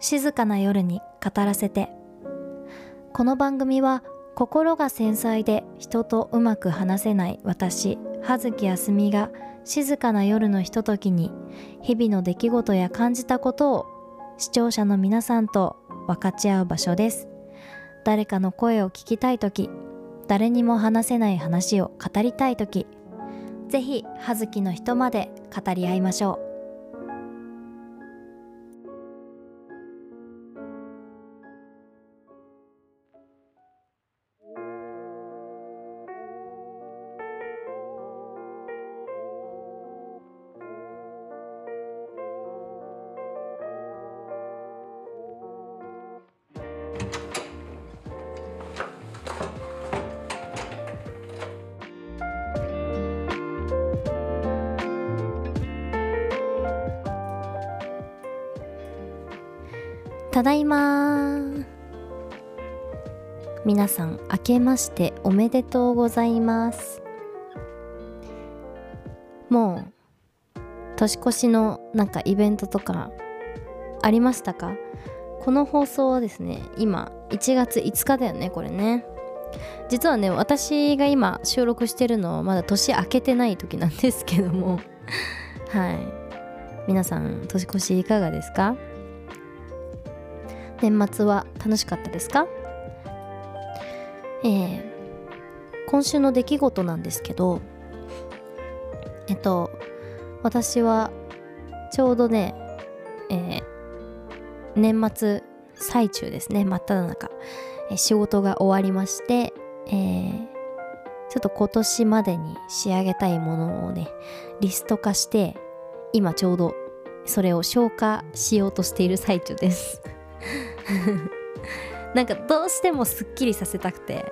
静かな夜に語らせて。この番組は心が繊細で人とうまく話せない私葉月あすみが静かな夜のひとときに日々の出来事や感じたことを視聴者の皆さんと分かち合う場所です。誰かの声を聞きたい時誰にも話せない話を語りたい時ぜひ葉月の人まで語り合いましょう。ただいま皆さん明けましておめでとうございます。もう年越しのなんかイベントとかありましたか？この放送はですね今1月5日だよねこれね。実はね私が今収録してるのはまだ年明けてない時なんですけども。はい。皆さん年越しいかがですか？年末は楽しかったですか？えー、今週の出来事なんですけどえっと私はちょうどね、えー、年末最中ですね真っ只中、えー、仕事が終わりまして、えー、ちょっと今年までに仕上げたいものをねリスト化して今ちょうどそれを消化しようとしている最中です。なんかどうしてもすっきりさせたくて。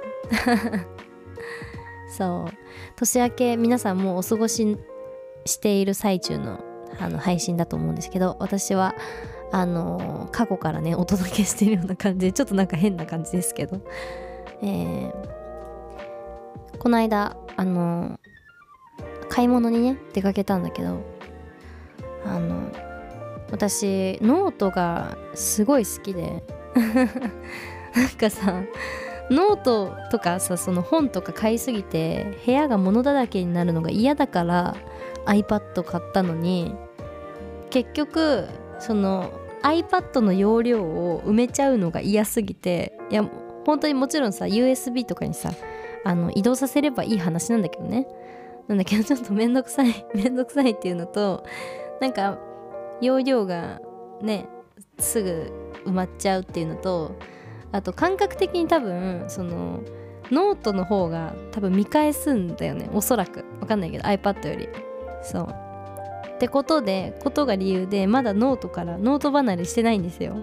そう。年明け皆さんもうお過ごししている最中のあの配信だと思うんですけど私はあの過去からね お届けしてるような感じでちょっとなんか変な感じですけど、えー、この間あの買い物にね出かけたんだけどあの私ノートがすごい好きで。なんかさノートとかさその本とか買いすぎて部屋が物だらけになるのが嫌だから iPad 買ったのに結局その iPad の容量を埋めちゃうのが嫌すぎていや本当にもちろんさ USB とかにさあの移動させればいい話なんだけどね。なんだけどちょっとめんどくさい めんどくさいっていうのとなんか容量がねすぐ埋まっちゃうっていうのとあと感覚的に多分そのノートの方が多分見返すんだよね。おそらく。わかんないけど iPad より。そう。ってことでことが理由でまだノートからノート離れしてないんですよ。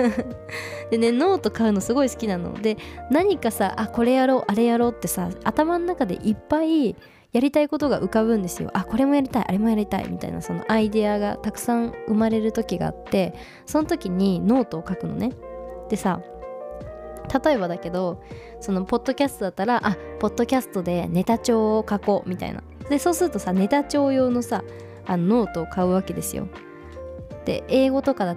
でねノート買うのすごい好きなの。で何かさあこれやろうあれやろうってさ頭の中でいっぱいやりたいことが浮かぶんですよ。あこれもやりたいあれもやりたいみたいなそのアイデアがたくさん生まれる時があってその時にノートを書くのね。でさ例えばだけどそのポッドキャストだったらあポッドキャストでネタ帳を書こうみたいな。でそうするとさネタ帳用のさあのノートを買うわけですよ。で英語とかだ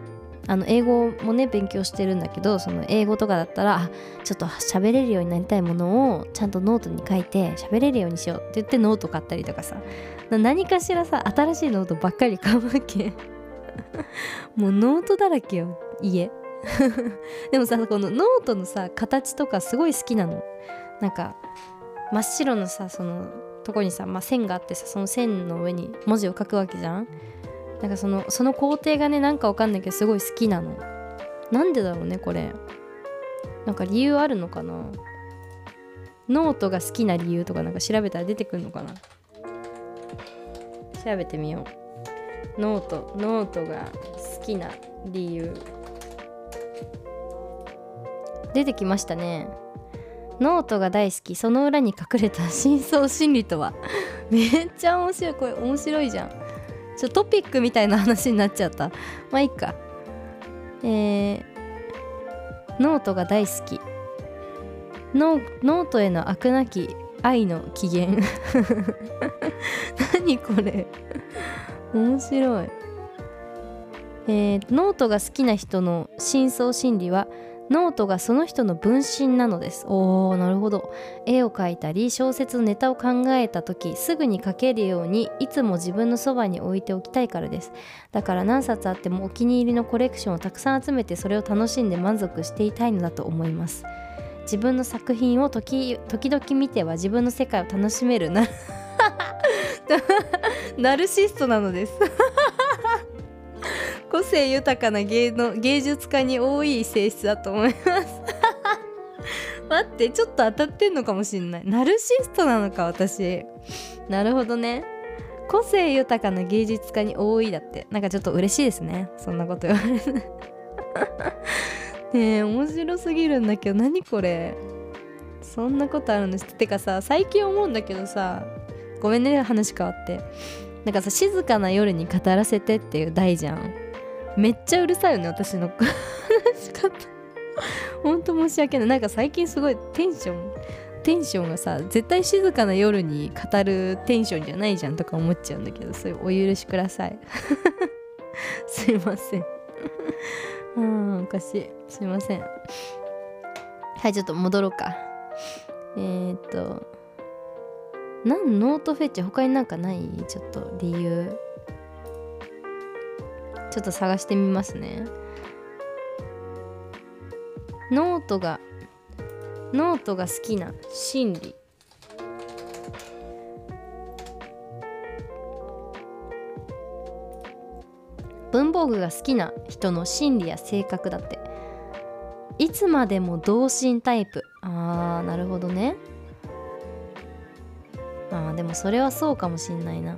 あの英語もね勉強してるんだけどその英語とかだったらちょっと喋れるようになりたいものをちゃんとノートに書いて喋れるようにしようって言ってノート買ったりとかさ。何かしらさ新しいノートばっかり買うわけ。もうノートだらけよ家。でもさこのノートのさ形とかすごい好きなの。なんか真っ白のさそのとこにさ、まあ、線があってさその線の上に文字を書くわけじゃん。なんかそのその工程がねなんかわかんないけどすごい好きなの。なんでだろうねこれ。なんか理由あるのかな。ノートが好きな理由とかなんか調べたら出てくるのかな。調べてみよう。ノートノートが好きな理由。出てきましたね。ノートが大好き。その裏に隠れた深層心理とは。めっちゃ面白い。これ面白いじゃん。ちょトピックみたいな話になっちゃった。まあいいか。えー、ノートが大好き。ノートへの飽くなき愛の起源。何これ。面白い。えーノートが好きな人の深層心理はノートがその人の分身なのです。おーなるほど。絵を描いたり小説のネタを考えた時すぐに書けるようにいつも自分のそばに置いておきたいからです。だから何冊あってもお気に入りのコレクションをたくさん集めてそれを楽しんで満足していたいのだと思います。自分の作品を時時々見ては自分の世界を楽しめるな。ナルシストなのです個性豊かな芸の芸術家に多い性質だと思います。待ってちょっと当たってんのかもしんない。ナルシストなのか私。なるほどね。個性豊かな芸術家に多いだって。なんかちょっと嬉しいですね。そんなこと言われる ねえ面白すぎるんだけど何これ。そんなことあるんです。てかさ最近思うんだけどさごめんね話変わって。なんかさ静かな夜に語らせてっていう題じゃんめっちゃうるさいよね私の。話し方。ほんと申し訳ない。なんか最近すごいテンションテンションがさ絶対静かな夜に語るテンションじゃないじゃんとか思っちゃうんだけどそういうお許しください。すいません。うんおかしい。すいません。はいちょっと戻ろうか。えー、っとなんノートフェチ他になんかない？ちょっと理由。ちょっと探してみますね。ノートがノートが好きな心理。文房具が好きな人の心理や性格だって。いつまでも童心タイプ。あーなるほどね。あーでもそれはそうかもしんないな。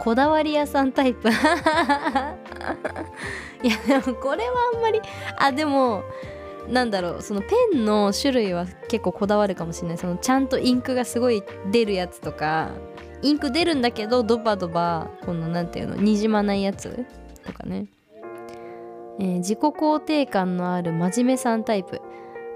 こだわり屋さんタイプ。いやでもこれはあんまりあでもなんだろうそのペンの種類は結構こだわるかもしれない。そのちゃんとインクがすごい出るやつとかインク出るんだけどドバドバこの何ていうのにじまないやつとかね、えー自己肯定感のある真面目さんタイプ。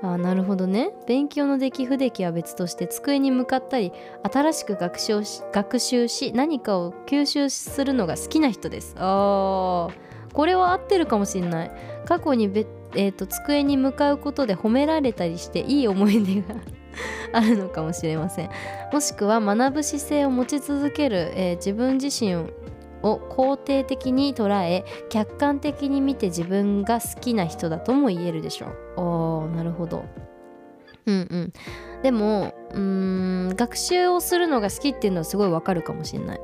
あーなるほどね。勉強の出来不出来は別として机に向かったり新しく学習し学習し何かを吸収するのが好きな人です。あーこれは合ってるかもしれない。過去にべ、えーと机に向かうことで褒められたりしていい思い出が あるのかもしれません。もしくは学ぶ姿勢を持ち続ける、えー自分自身を肯定的に捉え客観的に見て自分が好きな人だとも言えるでしょう。おーなるほど。うんうん。でもうーん学習をするのが好きっていうのはすごいわかるかもしれない。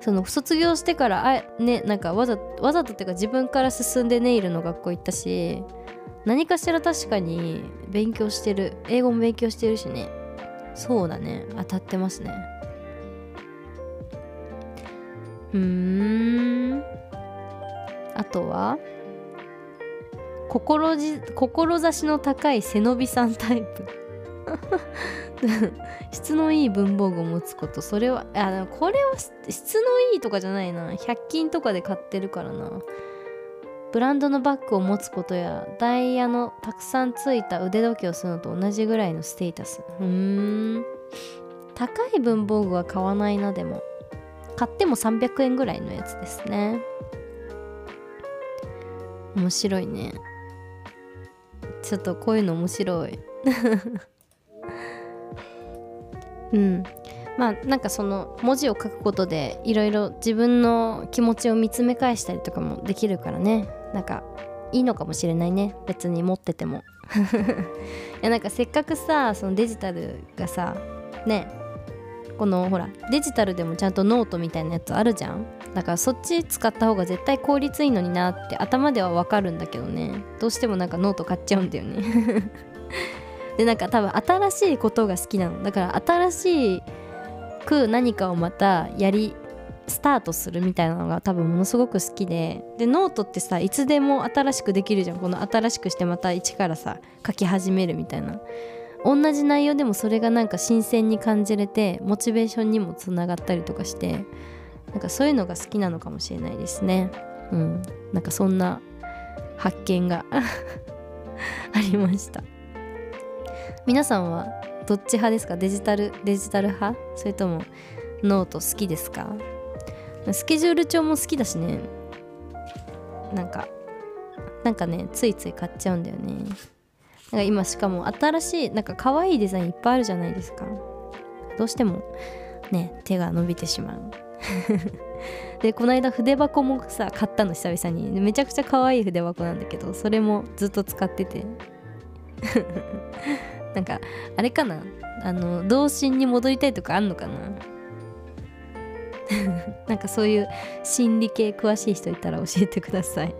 その卒業してからあねなんかわざわざとっていうか自分から進んでネイルの学校行ったし何かしら確かに勉強してる。英語も勉強してるしね。そうだね。当たってますねうん。あとは？志志の高い背伸びさんタイプ。質のいい文房具を持つこと。それはあこれは質のいいとかじゃないな。100均とかで買ってるからな。ブランドのバッグを持つことやダイヤのたくさんついた腕時計をするのと同じぐらいのステータス。うーん。高い文房具は買わないなでも。買っても300円ぐらいのやつですね。面白いね。ちょっとこういうの面白い。うん。まあなんかその文字を書くことでいろいろ自分の気持ちを見つめ返したりとかもできるからね。なんかいいのかもしれないね。別に持ってても。いやなんかせっかくさそのデジタルがさねこのほらデジタルでもちゃんとノートみたいなやつあるじゃん。だからそっち使った方が絶対効率いいのになって頭ではわかるんだけどね。どうしてもなんかノート買っちゃうんだよね。でなんか多分新しいことが好きなのだから新しく何かをまたやりスタートするみたいなのが多分ものすごく好きで。でノートってさいつでも新しくできるじゃん。この新しくしてまた一からさ書き始めるみたいな。同じ内容でもそれがなんか新鮮に感じれてモチベーションにもつながったりとかしてなんかそういうのが好きなのかもしれないですね。うん。なんかそんな発見が ありました。皆さんはどっち派ですか？デジタルデジタル派？それともノート好きですか？スケジュール帳も好きだしね。なんかなんかねついつい買っちゃうんだよね。なんか今しかも新しいなんか可愛いデザインいっぱいあるじゃないですか。どうしてもね手が伸びてしまう。でこの間筆箱もさ買ったの久々に。めちゃくちゃ可愛い筆箱なんだけどそれもずっと使ってて。なんかあれかな？あの童心に戻りたいとかあんのかな？なんかそういう心理系詳しい人いたら教えてください。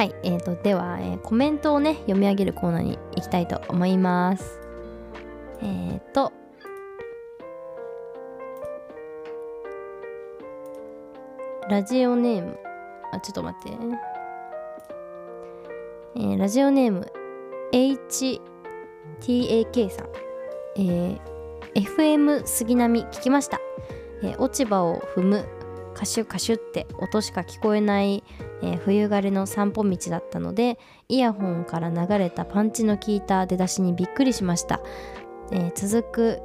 はいえーと、では、えー、コメントをね読み上げるコーナーに行きたいと思います。えっ、ー、とラジオネーム。あちょっと待って。えー、ラジオネーム HTAK さん、えー、FM 杉並聞きました、えー、落ち葉を踏む。カシュカシュって音しか聞こえない、えー、冬枯れの散歩道だったのでイヤホンから流れたパンチの効いた出だしにびっくりしました、えー、続く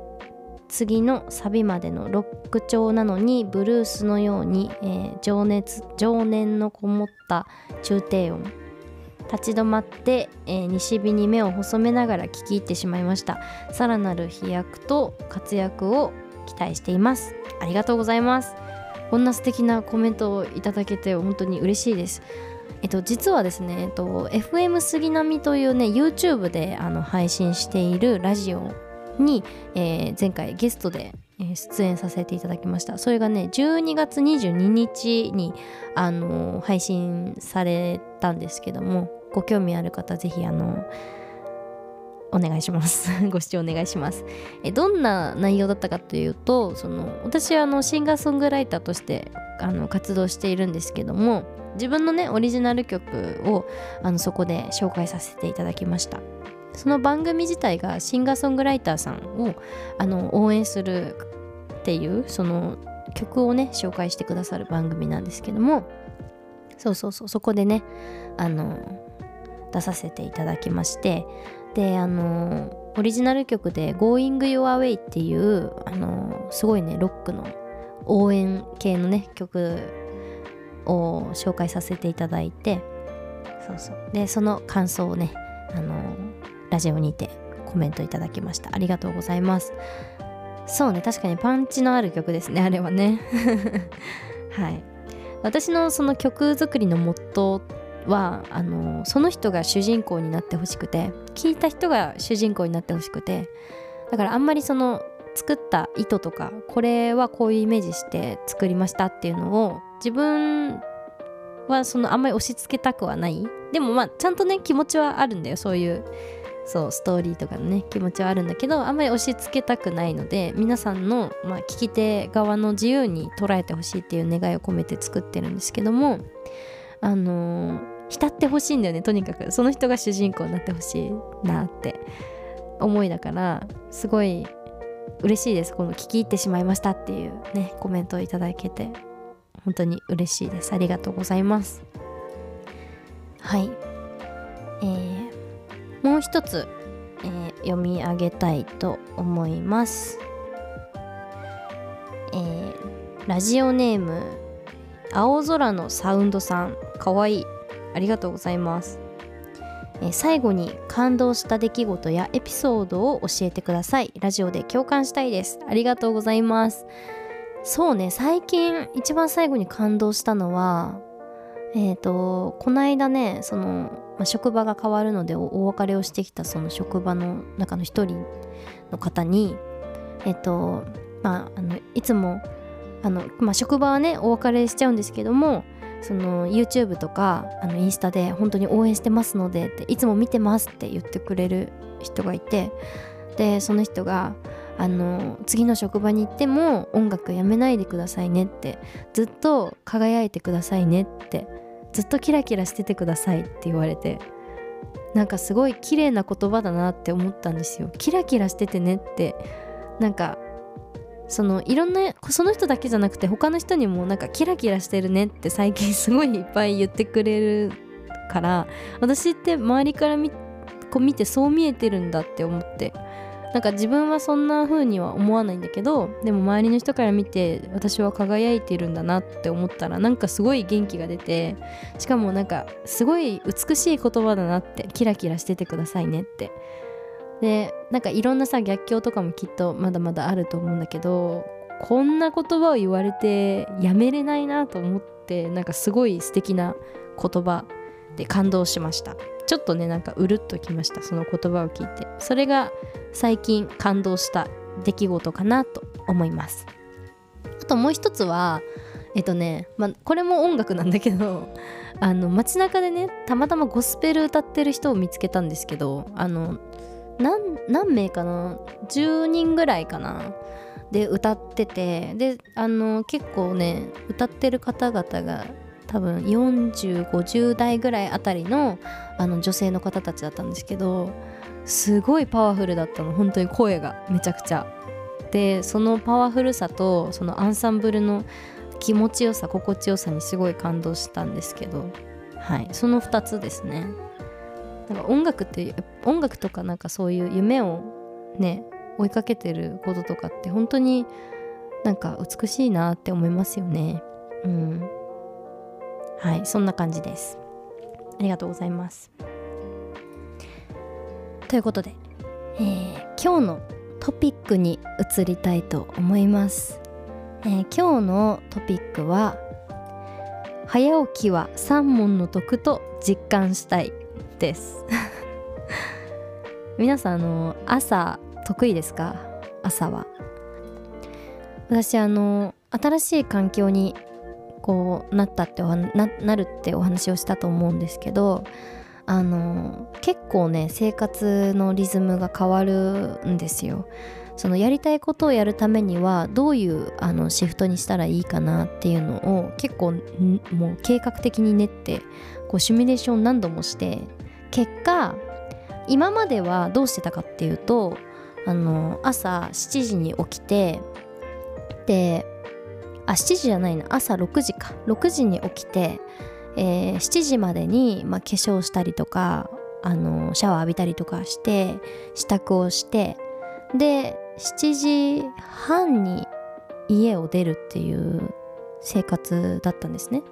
次のサビまでのロック調なのにブルースのように、えー、情熱情念のこもった中低音。立ち止まって、えー、西日に目を細めながら聞き入ってしまいました。さらなる飛躍と活躍を期待しています。ありがとうございます。こんな素敵なコメントをいただけて本当に嬉しいです。えっと、実はですね、えっと、FM 杉並というね YouTube であの配信しているラジオに、えー、前回ゲストで出演させていただきました。それがね12月22日に、あの配信されたんですけどもご興味ある方ぜひあのお願いします。ご視聴お願いします。えどんな内容だったかというとその私はあのシンガーソングライターとしてあの活動しているんですけども自分のねオリジナル曲をあのそこで紹介させていただきました。その番組自体がシンガーソングライターさんをあの応援するっていうその曲をね紹介してくださる番組なんですけどもそうそうそうそこでねあの出させていただきましてであのオリジナル曲で「Going Your Way」っていうあのすごいねロックの応援系のね曲を紹介させていただいてそうそう。でその感想をねあのラジオにてコメントいただきました。ありがとうございます。そうね確かにパンチのある曲ですねあれはね。はい。私のその曲作りのモットーはあのその人が主人公になってほしくて聴いた人が主人公になってほしくてだからあんまりその作った意図とかこれはこういうイメージして作りましたっていうのを自分はそのあんまり押し付けたくはない。でもまあちゃんとね気持ちはあるんだよ。そういうそうストーリーとかのね気持ちはあるんだけどあんまり押し付けたくないので皆さんの、まあ、聞き手側の自由に捉えてほしいっていう願いを込めて作ってるんですけどもあのー、浸ってほしいんだよね。とにかく。その人が主人公になってほしいなって。思いだからすごい嬉しいです。この聞き入ってしまいましたっていうねコメントをいただけて。本当に嬉しいです。ありがとうございます。はい。えーもう一つ、えー、読み上げたいと思います、えー、ラジオネーム青空のサウンドさん。かわいい。ありがとうございます、え、最後に感動した出来事やエピソードを教えてください。ラジオで共感したいです。ありがとうございます。そうね最近一番最後に感動したのはえっ、ー、とこの間ねその、ま、職場が変わるのでお別れをしてきたその職場の中の一人の方にえっ、ー、とまああのいつもあの、まあ、職場はねお別れしちゃうんですけどもその YouTube とかあのインスタで本当に応援してますのでっていつも見てますって言ってくれる人がいてでその人があの次の職場に行っても音楽やめないでくださいねってずっと輝いてくださいねってずっとキラキラしててくださいって言われてなんかすごい綺麗な言葉だなって思ったんですよ。キラキラしててねってなんかそのいろんなその人だけじゃなくて他の人にもなんかキラキラしてるねって最近すごいいっぱい言ってくれるから 私って周りから見こう見てそう見えてるんだって思ってなんか自分はそんな風には思わないんだけどでも周りの人から見て私は輝いてるんだなって思ったらなんかすごい元気が出てしかもなんかすごい美しい言葉だなってキラキラしててくださいねってでなんかいろんなさ逆境とかもきっとまだまだあると思うんだけどこんな言葉を言われてやめれないなと思ってなんかすごい素敵な言葉で感動しました。ちょっとねなんかうるっときましたその言葉を聞いて。それが最近感動した出来事かなと思います。あともう一つはえっとね、まあ、これも音楽なんだけどあの街中でねたまたまゴスペル歌ってる人を見つけたんですけどあの何名かな？10人ぐらいかな？で歌っててであの結構ね歌ってる方々が多分4050代ぐらいあたりのあの女性の方たちだったんですけどすごいパワフルだったの。本当に声がめちゃくちゃ。でそのパワフルさとそのアンサンブルの気持ちよさ心地よさにすごい感動したんですけど。はい。その2つですね。なんか音楽って音楽とかなんかそういう夢をね追いかけてることとかって本当になんか美しいなって思いますよね。うん。はいそんな感じです。ありがとうございます。ということで、えー、今日のトピックに移りたいと思います、えー、今日のトピックは早起きは三問の得と実感したい。です。皆さんあの朝得意ですか？朝は。私あの新しい環境にこうなったってななるってお話をしたと思うんですけどあの結構ね生活のリズムが変わるんですよ。そのやりたいことをやるためにはどういうあのシフトにしたらいいかなっていうのを結構もう計画的に練ってこうシミュレーション何度もして結果今まではどうしてたかっていうとあの朝7時に起きてであ7時じゃないな朝6時か。6時に起きて、えー、7時までに、まあ、化粧したりとかあのシャワー浴びたりとかして支度をしてで7時半に家を出るっていう生活だったんですね。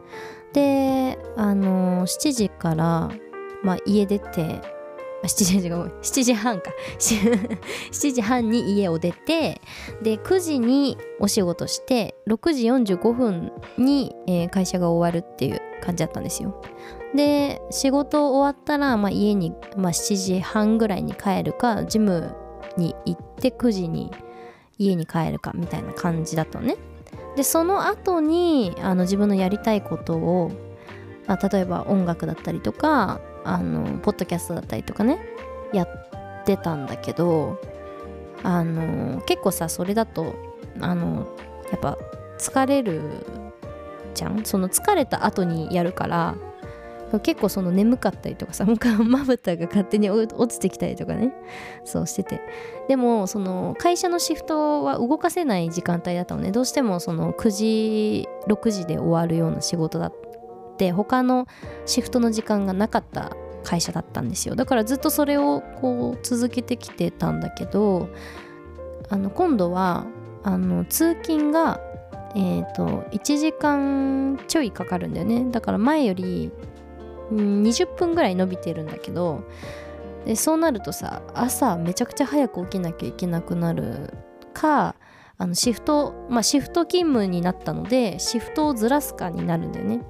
であの7時から、まあ、家出て7時7時半か。7時半に家を出てで9時にお仕事して6時45分に、えー、会社が終わるっていう感じだったんですよ。で仕事終わったら、まあ、家に、まあ、7時半ぐらいに帰るかジムに行って9時に家に帰るかみたいな感じだったのね。でその後にあの自分のやりたいことを、まあ、例えば音楽だったりとかあのポッドキャストだったりとかねやってたんだけどあの結構さそれだとあのやっぱ疲れるじゃん？その疲れた後にやるから結構その眠かったりとかさ まぶたが勝手に落ちてきたりとかねそうしてて。でもその会社のシフトは動かせない時間帯だったのね。どうしてもその9時6時で終わるような仕事だっって他のシフトの時間がなかった会社だったんですよ。だからずっとそれをこう続けてきてたんだけどあの今度はあの通勤がえっ、ー、と1時間ちょいかかるんだよね。だから前より20分ぐらい伸びてるんだけどでそうなるとさ朝めちゃくちゃ早く起きなきゃいけなくなるかあのシフトまあシフト勤務になったのでシフトをずらすかになるんだよね。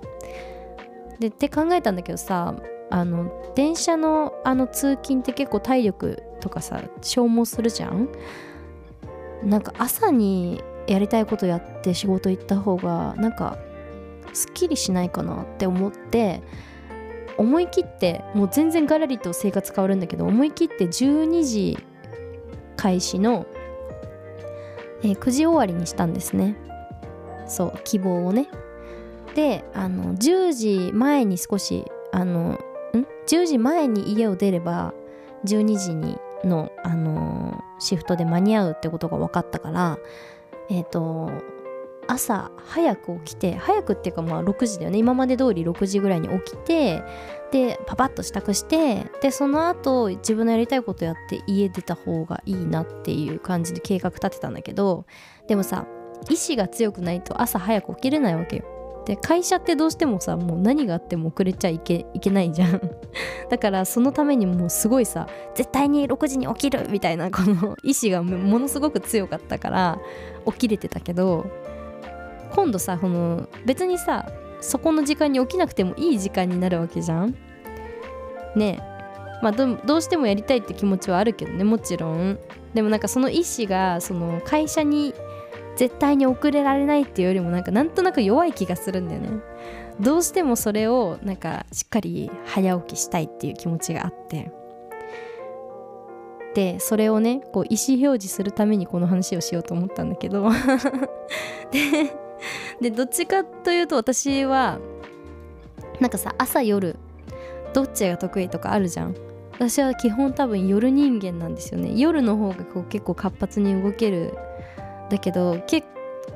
でって考えたんだけどさあの電車のあの通勤って結構体力とかさ消耗するじゃん？なんか朝にやりたいことやって仕事行った方がなんかすっきりしないかなって思って思い切ってもう全然ガラリと生活変わるんだけど思い切って12時開始の、えー、9時終わりにしたんですね。そう希望をね。であの10時前に少しあのん？10時前に家を出れば12時にの、あのシフトで間に合うってことが分かったからえっ、ー、と朝早く起きて早くっていうかまあ6時だよね。今まで通り6時ぐらいに起きてでパパッと支度してでその後自分のやりたいことやって家出た方がいいなっていう感じで計画立てたんだけどでもさ意志が強くないと朝早く起きれないわけよ。で会社ってどうしてもさもう何があっても遅れちゃいけいけないじゃん。だからそのためにもうすごいさ絶対に6時に起きるみたいなこの意志がものすごく強かったから起きれてたけど今度さこの別にさそこの時間に起きなくてもいい時間になるわけじゃん。ねえ。まあどどうしてもやりたいって気持ちはあるけどねもちろん。でもなんかその意志がその会社に絶対に遅れられないっていうよりもなんかなんとなく弱い気がするんだよね。どうしてもそれをなんかしっかり早起きしたいっていう気持ちがあって。でそれをねこう意思表示するためにこの話をしようと思ったんだけど。ででどっちかというと私はなんかさ朝夜どっちが得意とかあるじゃん。私は基本多分夜人間なんですよね。夜の方がこう結構活発に動けるだけど結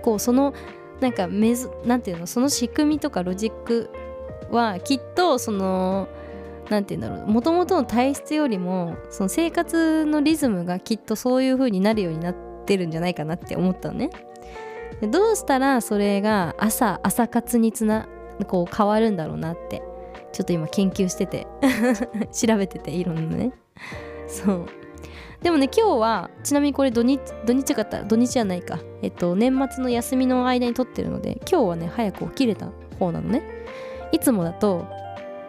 構そのなんかめずなんていうのその仕組みとかロジックはきっとそのなんていうんだろうもともとの体質よりもその生活のリズムがきっとそういう風になるようになってるんじゃないかなって思ったのね。どうしたらそれが朝朝活につなこう変わるんだろうなってちょっと今研究してて 調べてていろんなねそうでもね今日はちなみにこれ土日土日かった土日じゃないか。えっと年末の休みの間に撮ってるので今日はね早く起きれた方なのね。いつもだと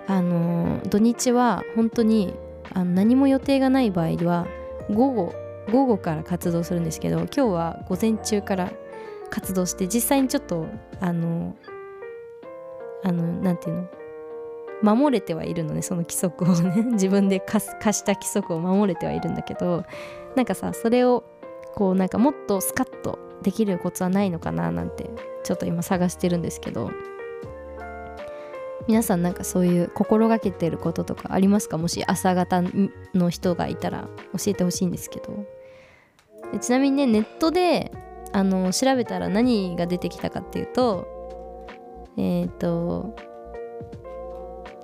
あのー、土日は本当にあの何も予定がない場合は午後午後から活動するんですけど今日は午前中から活動して実際にちょっとあのあのなんていうの？守れてはいるのねその規則をね。自分で課した規則を守れてはいるんだけどなんかさそれをこうなんかもっとスカッとできるコツはないのかななんてちょっと今探してるんですけど。皆さんなんかそういう心がけてることとかありますか？もし朝方の人がいたら教えてほしいんですけど。ちなみにねネットであの調べたら何が出てきたかっていうとえっ、ー、と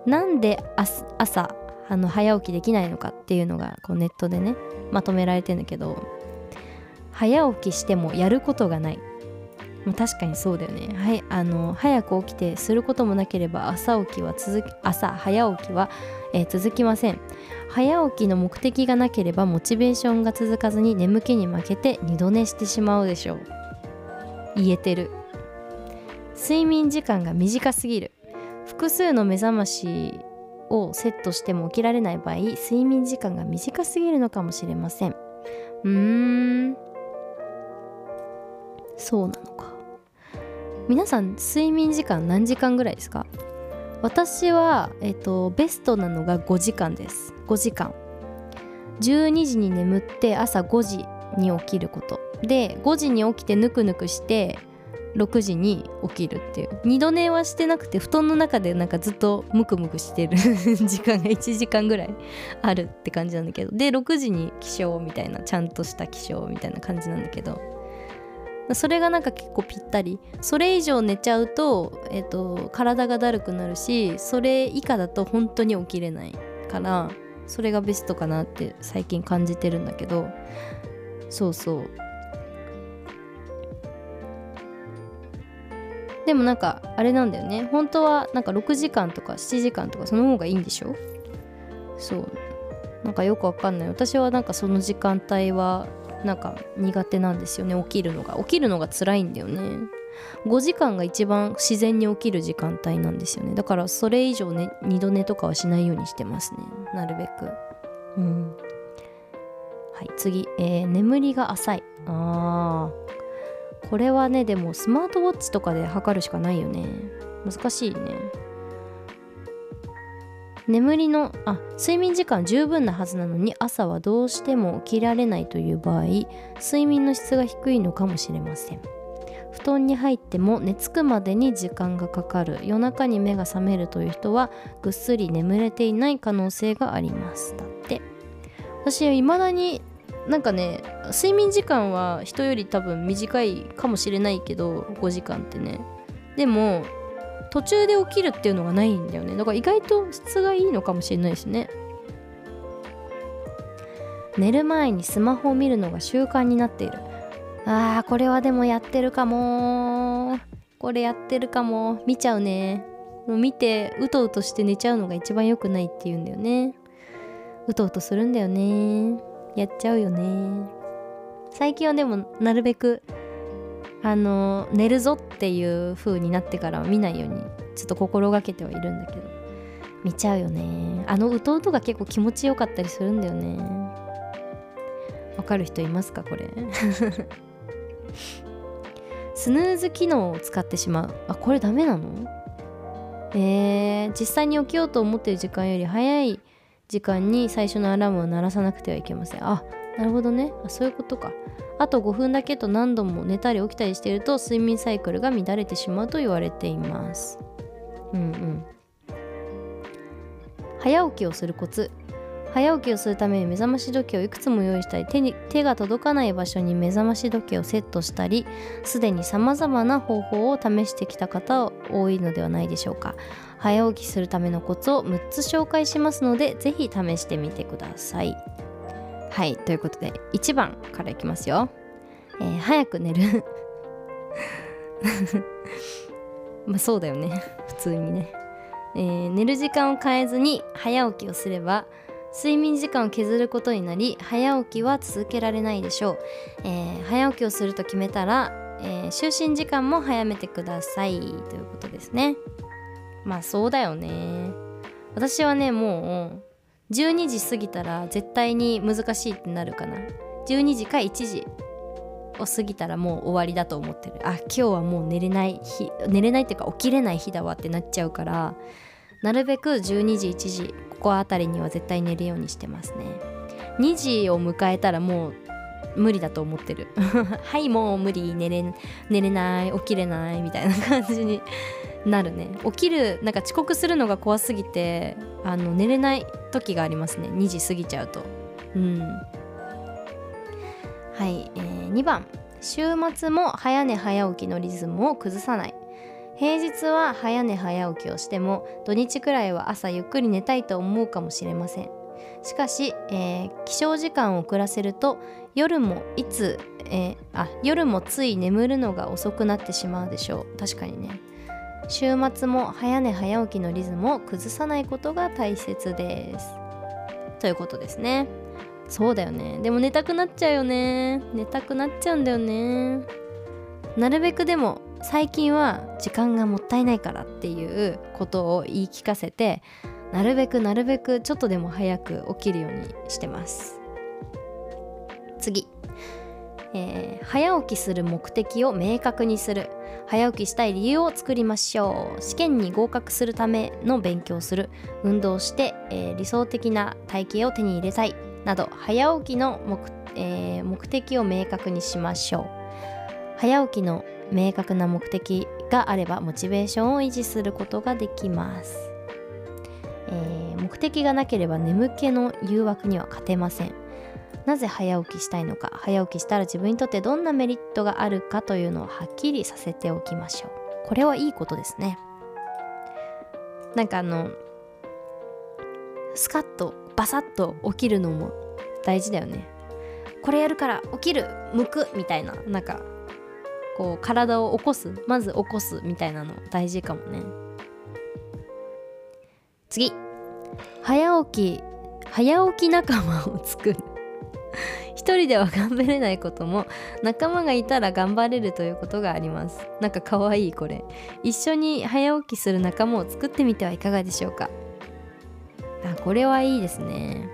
なんで朝あの早起きできないのかっていうのがこうネットでねまとめられてるんだけど早起きしてもやることがない、確かにそうだよね、はい、あの早く起きてすることもなければ朝起きは続き朝早起きは、えー、続きません。早起きの目的がなければモチベーションが続かずに眠気に負けて二度寝してしまうでしょう。言えてる。睡眠時間が短すぎる。複数の目覚ましをセットしても起きられない場合睡眠時間が短すぎるのかもしれません。うーん。そうなのか。皆さん睡眠時間何時間ぐらいですか？私は、えっと、ベストなのが5時間です。5時間。12時に眠って朝5時に起きること。で5時に起きてぬくぬくして6時に起きるっていう。二度寝はしてなくて布団の中でなんかずっとムクムクしてる。時間が1時間ぐらいあるって感じなんだけど。で6時に起床みたいなちゃんとした起床みたいな感じなんだけど。それがなんか結構ぴったり。それ以上寝ちゃうと,、えーと、体がだるくなるしそれ以下だと本当に起きれないからそれがベストかなって最近感じてるんだけど。そうそう。でもなんかあれなんだよね。本当はなんか6時間とか7時間とかその方がいいんでしょ？そう。なんかよくわかんない。私はなんかその時間帯はなんか苦手なんですよね。起きるのが。起きるのが辛いんだよね。5時間が一番自然に起きる時間帯なんですよね。だからそれ以上ね二度寝とかはしないようにしてますね。なるべく。うん。はい次、えー、眠りが浅い。あー。これはねでもスマートウォッチとかで測るしかないよね。難しいね。眠りのあ睡眠時間十分なはずなのに朝はどうしても起きられないという場合睡眠の質が低いのかもしれません。布団に入っても寝つくまでに時間がかかる。夜中に目が覚めるという人はぐっすり眠れていない可能性があります。だって。私はいまだになんかね睡眠時間は人より多分短いかもしれないけど5時間ってね。でも途中で起きるっていうのがないんだよね。だから意外と質がいいのかもしれないですね。寝る前にスマホを見るのが習慣になっている。あーこれはでもやってるかもこれやってるかも見ちゃうね。見てうとうとして寝ちゃうのが一番良くないって言うんだよね。うとうとするんだよね。やっちゃうよね。最近はでもなるべくあの寝るぞっていう風になってから見ないようにちょっと心がけてはいるんだけど見ちゃうよね。あのうとうとが結構気持ちよかったりするんだよね。わかる人いますかこれ？スヌーズ機能を使ってしまう。あこれダメなの？えー、実際に起きようと思ってる時間より早い時間に最初のアラームを鳴らさなくてはいけません。あなるほどね。あそういうことか。あと5分だけと何度も寝たり起きたりしていると睡眠サイクルが乱れてしまうと言われています。うんうん。早起きをするコツ。早起きをするために目覚まし時計をいくつも用意したり手に手が届かない場所に目覚まし時計をセットしたりすでにさまざまな方法を試してきた方多いのではないでしょうか。早起きするためのコツを6つ紹介しますのでぜひ試してみてください。はいということで1番からいきますよ、えー、早く寝る。まあそうだよね。普通にね、えー、寝る時間を変えずに早起きをすれば睡眠時間を削ることになり早起きは続けられないでしょう、えー、早起きをすると決めたら、えー、就寝時間も早めてください。ということですね。まあそうだよね。私はねもう12時過ぎたら絶対に難しいってなるかな。12時か1時を過ぎたらもう終わりだと思ってる。あ今日はもう寝れない日寝れないっていうか起きれない日だわってなっちゃうからなるべく12時1時ここあたりには絶対寝るようにしてますね。2時を迎えたらもう無理だと思ってる。はいもう無理。寝れ寝れない。起きれない。みたいな感じになるね。起きるなんか遅刻するのが怖すぎてあの寝れない時がありますね。2時過ぎちゃうと。うん。はい、えー、2番。週末も早寝早起きのリズムを崩さない。平日は早寝早起きをしても土日くらいは朝ゆっくり寝たいと思うかもしれません。しかし、えー、起床時間を遅らせると夜もいつ、えー、あ夜もつい眠るのが遅くなってしまうでしょう。確かにね。週末も早寝早起きのリズムを崩さないことが大切です。ということですね。そうだよね。でも寝たくなっちゃうよね。寝たくなっちゃうんだよね。なるべくでも最近は時間がもったいないからっていうことを言い聞かせてなるべくなるべくちょっとでも早く起きるようにしてます。次、えー、早起きする目的を明確にする早起きしたい理由を作りましょう。試験に合格するための勉強する運動して、えー、理想的な体型を手に入れたいなど早起きの目,、えー、目的を明確にしましょう。早起きの明確な目的があればモチベーションを維持することができます、えー、目的がなければ眠気の誘惑には勝てません。なぜ早起きしたいのか早起きしたら自分にとってどんなメリットがあるかというのをはっきりさせておきましょう。これはいいことですね。なんかあのスカッとバサッと起きるのも大事だよね。これやるから起きる向くみたいななんかこう体を起こすまず起こすみたいなの大事かもね。次。早起き早起き仲間を作る。一人では頑張れないことも仲間がいたら頑張れるということがあります。なんかかわいいこれ。一緒に早起きする仲間を作ってみてはいかがでしょうか。あこれはいいですね。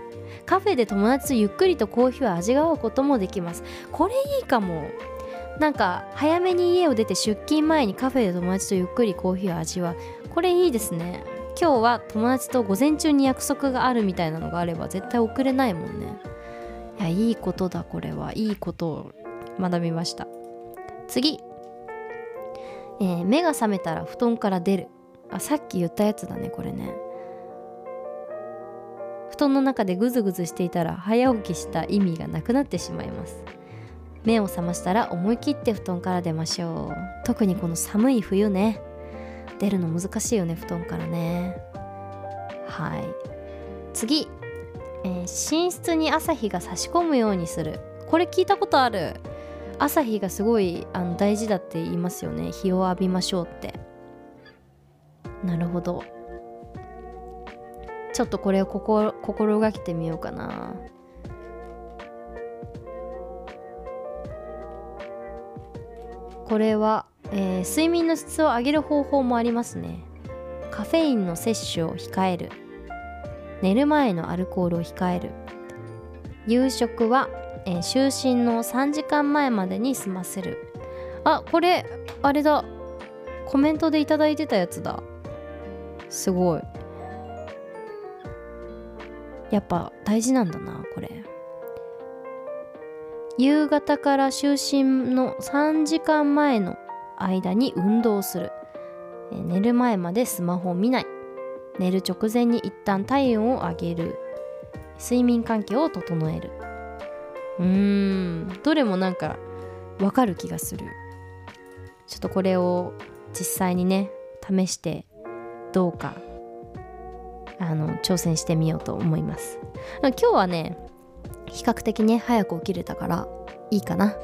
カフェで友達とゆっくりとコーヒーを味わうこともできます。これいいかも。なんか早めに家を出て出勤前にカフェで友達とゆっくりコーヒーを味わう。これいいですね。今日は友達と午前中に約束があるみたいなのがあれば絶対遅れないもんね。いやいいことだこれは。いいことを学びました。次、えー、目が覚めたら布団から出る。あさっき言ったやつだねこれね。布団の中でぐずぐずしていたら早起きした意味がなくなってしまいます。目を覚ましたら思い切って布団から出ましょう。特にこの寒い冬ね。出るの難しいよね布団からね。はい。次、えー寝室に朝日が差し込むようにする。これ聞いたことある。朝日がすごいあの大事だって言いますよね。日を浴びましょうって。なるほど。ちょっとこれを心心がけてみようかな。これは、えー睡眠の質を上げる方法もありますね。カフェインの摂取を控える。寝る前のアルコールを控える。夕食は、えー就寝の3時間前までに済ませる。あこれあれだ。コメントでいただいてたやつだ。すごい。やっぱ大事なんだなこれ。夕方から就寝の3時間前の間に運動する。寝る前までスマホを見ない。寝る直前に一旦体温を上げる。睡眠環境を整える。うーん。どれもなんかわかる気がする。ちょっとこれを実際にね試してどうかあの挑戦してみようと思います。今日はね比較的ね早く起きれたからいいかな。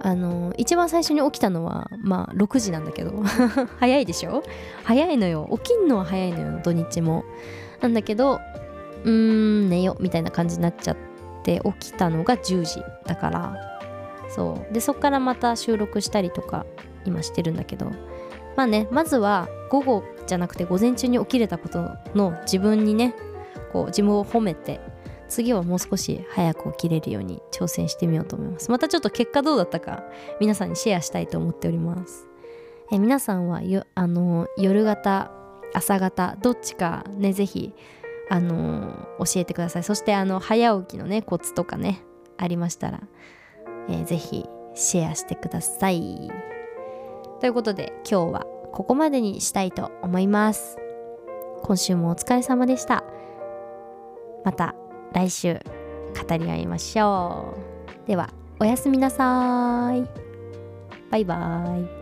あの一番最初に起きたのはまあ6時なんだけど 早いでしょ？早いのよ。起きんのは早いのよ土日も。なんだけどうーん寝よみたいな感じになっちゃって起きたのが10時だから。そう。でそっからまた収録したりとか今してるんだけど。まあねまずは午後じゃなくて午前中に起きれたことの自分にねこう自分を褒めて次はもう少し早く起きれるように挑戦してみようと思います。またちょっと結果どうだったか皆さんにシェアしたいと思っております。え皆さんはよあの夜型朝型どっちかねぜひあの教えてください。そしてあの早起きのねコツとかねありましたら、えーぜひシェアしてください。ということで今日はここまでにしたいと思います。今週もお疲れ様でした。また。来週語り合いましょう。ではおやすみなさい。バイバイ。